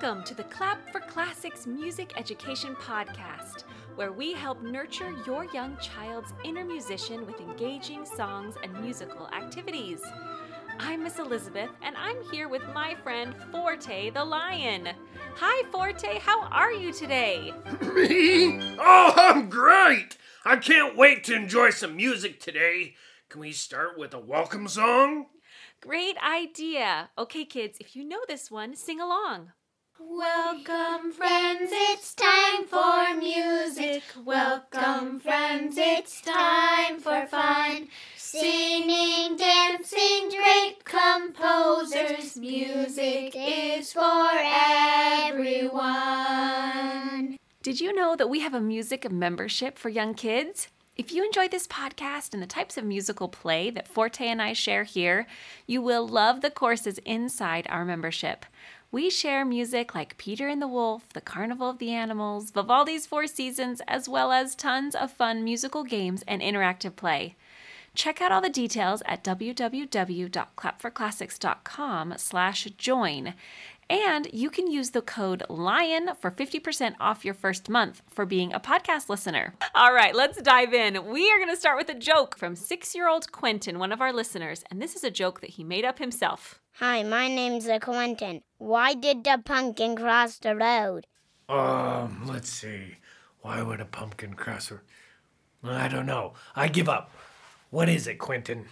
Welcome to the Clap for Classics Music Education Podcast, where we help nurture your young child's inner musician with engaging songs and musical activities. I'm Miss Elizabeth, and I'm here with my friend Forte the Lion. Hi, Forte, how are you today? Me? Oh, I'm great! I can't wait to enjoy some music today. Can we start with a welcome song? Great idea. Okay, kids, if you know this one, sing along. Welcome, friends, it's time for music. Welcome, friends, it's time for fun. Singing, dancing, great composers. Music is for everyone. Did you know that we have a music membership for young kids? If you enjoy this podcast and the types of musical play that Forte and I share here, you will love the courses inside our membership. We share music like Peter and the Wolf, The Carnival of the Animals, Vivaldi's Four Seasons, as well as tons of fun musical games and interactive play. Check out all the details at www.clapforclassics.com slash join. And you can use the code LION for 50% off your first month for being a podcast listener. All right, let's dive in. We are going to start with a joke from six year old Quentin, one of our listeners. And this is a joke that he made up himself. Hi, my name's uh, Quentin. Why did the pumpkin cross the road? Um, let's see. Why would a pumpkin cross her? I don't know. I give up. What is it, Quentin?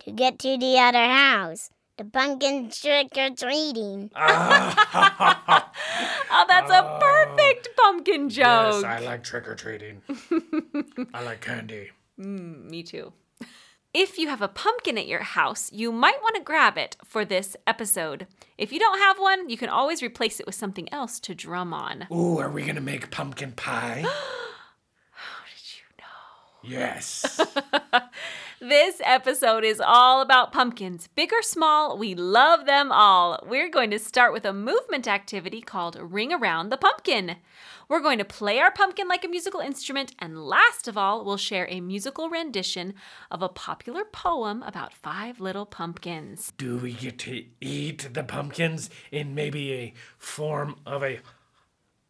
To get to the other house. The pumpkin trick or treating. Ah, Oh, that's a perfect pumpkin joke. yes, I like trick or treating. I like candy. Mm, me too. If you have a pumpkin at your house, you might want to grab it for this episode. If you don't have one, you can always replace it with something else to drum on. Ooh, are we gonna make pumpkin pie? How did you know? yes. This episode is all about pumpkins. Big or small, we love them all. We're going to start with a movement activity called Ring Around the Pumpkin. We're going to play our pumpkin like a musical instrument, and last of all, we'll share a musical rendition of a popular poem about five little pumpkins. Do we get to eat the pumpkins in maybe a form of a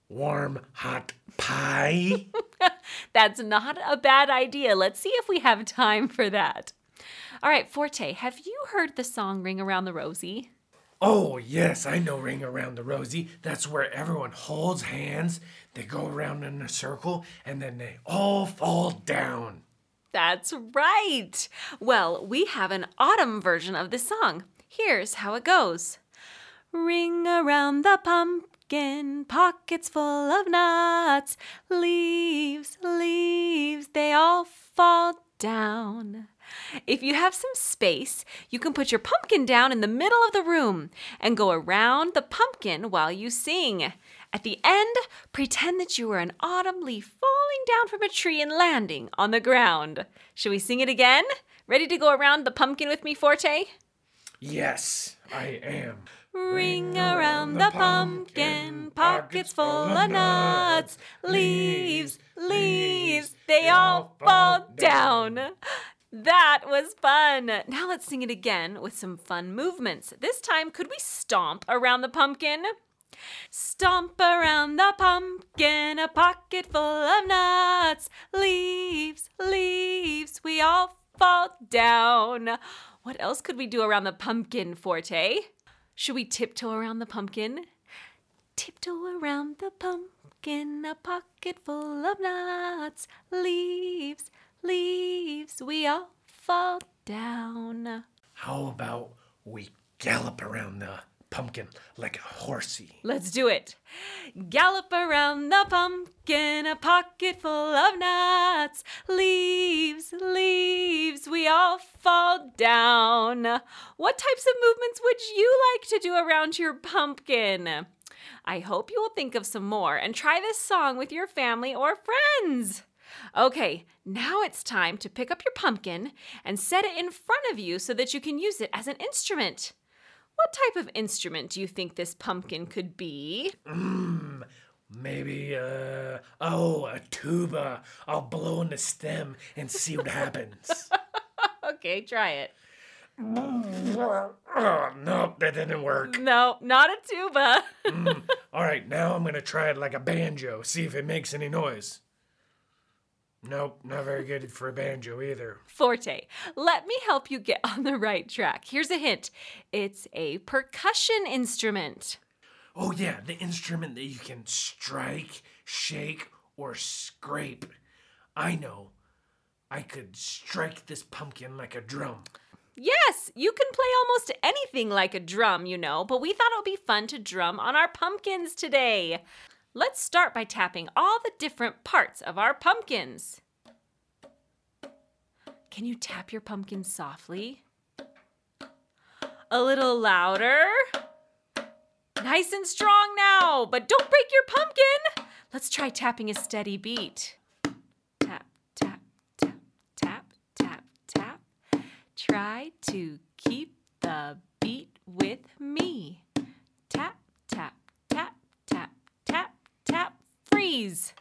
warm, hot pie? That's not a bad idea. Let's see if we have time for that. All right, Forte, have you heard the song Ring Around the Rosie? Oh, yes, I know Ring Around the Rosie. That's where everyone holds hands, they go around in a circle, and then they all fall down. That's right. Well, we have an autumn version of this song. Here's how it goes Ring around the pumpkin, pockets full of nuts, leaves, leaves, they all fall down. If you have some space, you can put your pumpkin down in the middle of the room and go around the pumpkin while you sing. At the end, pretend that you were an autumn leaf falling down from a tree and landing on the ground. Should we sing it again? Ready to go around the pumpkin with me, Forte? Yes, I am. Ring around the pumpkin, pockets full of nuts, leaves, leaves, they all fall down. That was fun. Now let's sing it again with some fun movements. This time, could we stomp around the pumpkin? Stomp around the pumpkin, a pocket full of nuts, leaves, leaves, we all fall down. What else could we do around the pumpkin, Forte? Should we tiptoe around the pumpkin? Tiptoe around the pumpkin, a pocket full of nuts, leaves, leaves, we all fall down. How about we gallop around the pumpkin like a horsey? Let's do it. Gallop around the pumpkin, a pocket full of nuts, leaves, leaves, fall down. What types of movements would you like to do around your pumpkin? I hope you will think of some more and try this song with your family or friends. Okay, now it's time to pick up your pumpkin and set it in front of you so that you can use it as an instrument. What type of instrument do you think this pumpkin could be? Mmm, maybe, uh, oh, a tuba. I'll blow in the stem and see what happens. okay, try it. Mm. Oh, nope, that didn't work. No, not a tuba. Mm. All right, now I'm gonna try it like a banjo, see if it makes any noise. Nope, not very good for a banjo either. Forte. Let me help you get on the right track. Here's a hint it's a percussion instrument. Oh, yeah, the instrument that you can strike, shake, or scrape. I know. I could strike this pumpkin like a drum. Yes, you can play almost anything like a drum, you know, but we thought it would be fun to drum on our pumpkins today. Let's start by tapping all the different parts of our pumpkins. Can you tap your pumpkin softly? A little louder. Nice and strong now, but don't break your pumpkin. Let's try tapping a steady beat. Try to keep the beat with me. Tap, tap, tap, tap, tap, tap, freeze.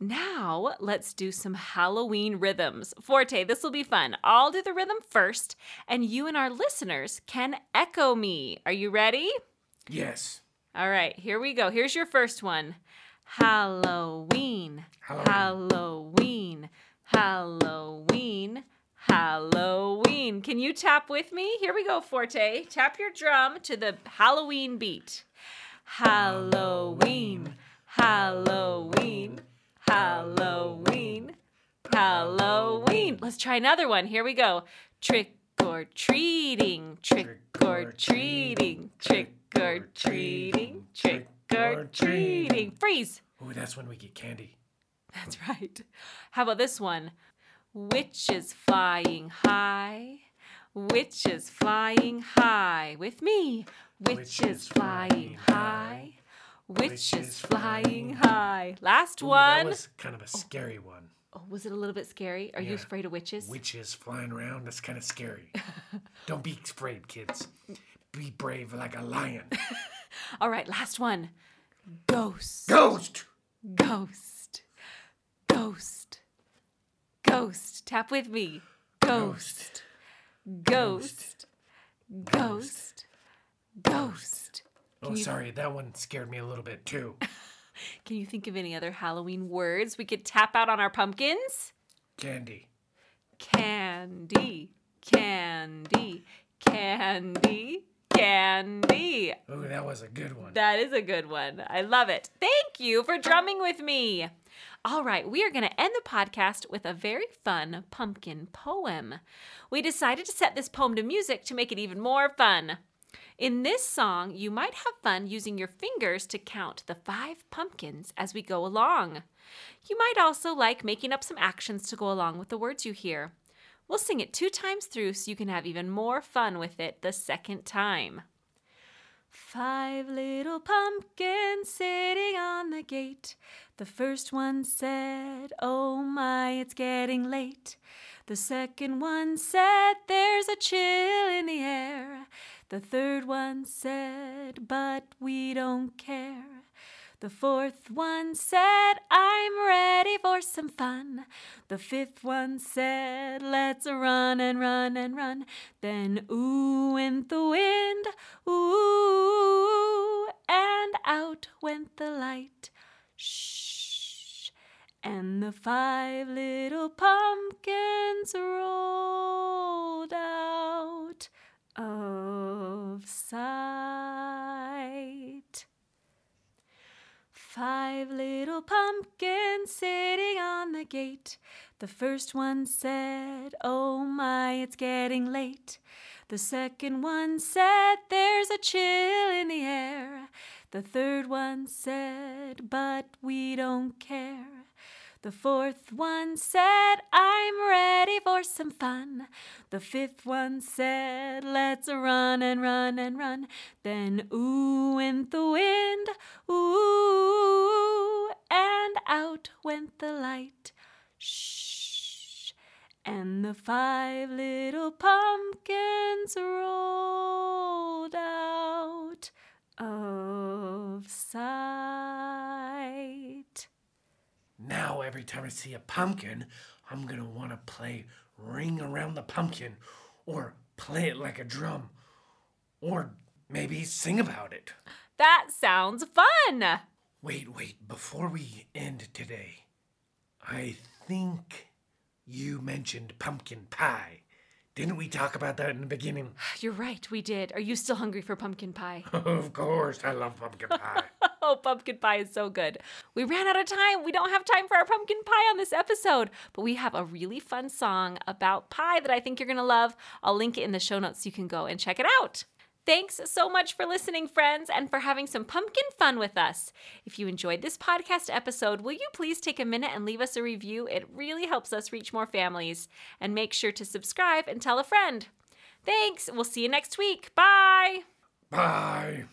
Now, let's do some Halloween rhythms. Forte, this will be fun. I'll do the rhythm first, and you and our listeners can echo me. Are you ready? Yes. All right, here we go. Here's your first one Halloween. Halloween. Halloween. Halloween. Halloween. Can you tap with me? Here we go, Forte. Tap your drum to the Halloween beat. Halloween. Halloween. Halloween. Halloween. Let's try another one. Here we go. Trick or treating. Trick or treating. Trick or treating. Trick or treating. Freeze. Oh, that's when we get candy. That's right. How about this one? Witches flying high. Witches flying high. With me. Witches flying high. Witches flying high. Last Ooh, one. That was kind of a oh. scary one. Oh, was it a little bit scary? Are you afraid of witches? Witches flying around, that's kind of scary. Don't be afraid, kids. Be brave like a lion. All right, last one. Ghost. Ghost! Ghost. Ghost. Ghost. Tap with me. Ghost. Ghost. Ghost. Ghost. Oh, you- sorry, that one scared me a little bit too. Can you think of any other Halloween words we could tap out on our pumpkins? Candy. Candy. Candy. Candy. Candy. Oh, that was a good one. That is a good one. I love it. Thank you for drumming with me. All right, we are going to end the podcast with a very fun pumpkin poem. We decided to set this poem to music to make it even more fun. In this song, you might have fun using your fingers to count the five pumpkins as we go along. You might also like making up some actions to go along with the words you hear. We'll sing it two times through so you can have even more fun with it the second time. Five little pumpkins sitting on the gate. The first one said, Oh my, it's getting late. The second one said, There's a chill in the air. The third one said, But we don't care. The fourth one said, I'm ready for some fun. The fifth one said, Let's run and run and run. Then, ooh, went the wind, ooh, and out went the light. Shh. And the five little pumpkins rolled out of sight. Five little pumpkins sitting on the gate. The first one said, Oh my, it's getting late. The second one said, There's a chill in the air. The third one said, But we don't care. The fourth one said, I'm ready for some fun. The fifth one said, Let's run and run and run. Then, ooh, went the wind, ooh, and out went the light. Shh. And the five little pumpkins rolled out of sight. Now, every time I see a pumpkin, I'm gonna wanna play Ring Around the Pumpkin or play it like a drum. Or maybe sing about it. That sounds fun. Wait, wait, before we end today, I think you mentioned pumpkin pie. Didn't we talk about that in the beginning? You're right, we did. Are you still hungry for pumpkin pie? of course, I love pumpkin pie. Oh, pumpkin pie is so good. We ran out of time. We don't have time for our pumpkin pie on this episode, but we have a really fun song about pie that I think you're going to love. I'll link it in the show notes so you can go and check it out. Thanks so much for listening, friends, and for having some pumpkin fun with us. If you enjoyed this podcast episode, will you please take a minute and leave us a review? It really helps us reach more families. And make sure to subscribe and tell a friend. Thanks. We'll see you next week. Bye. Bye.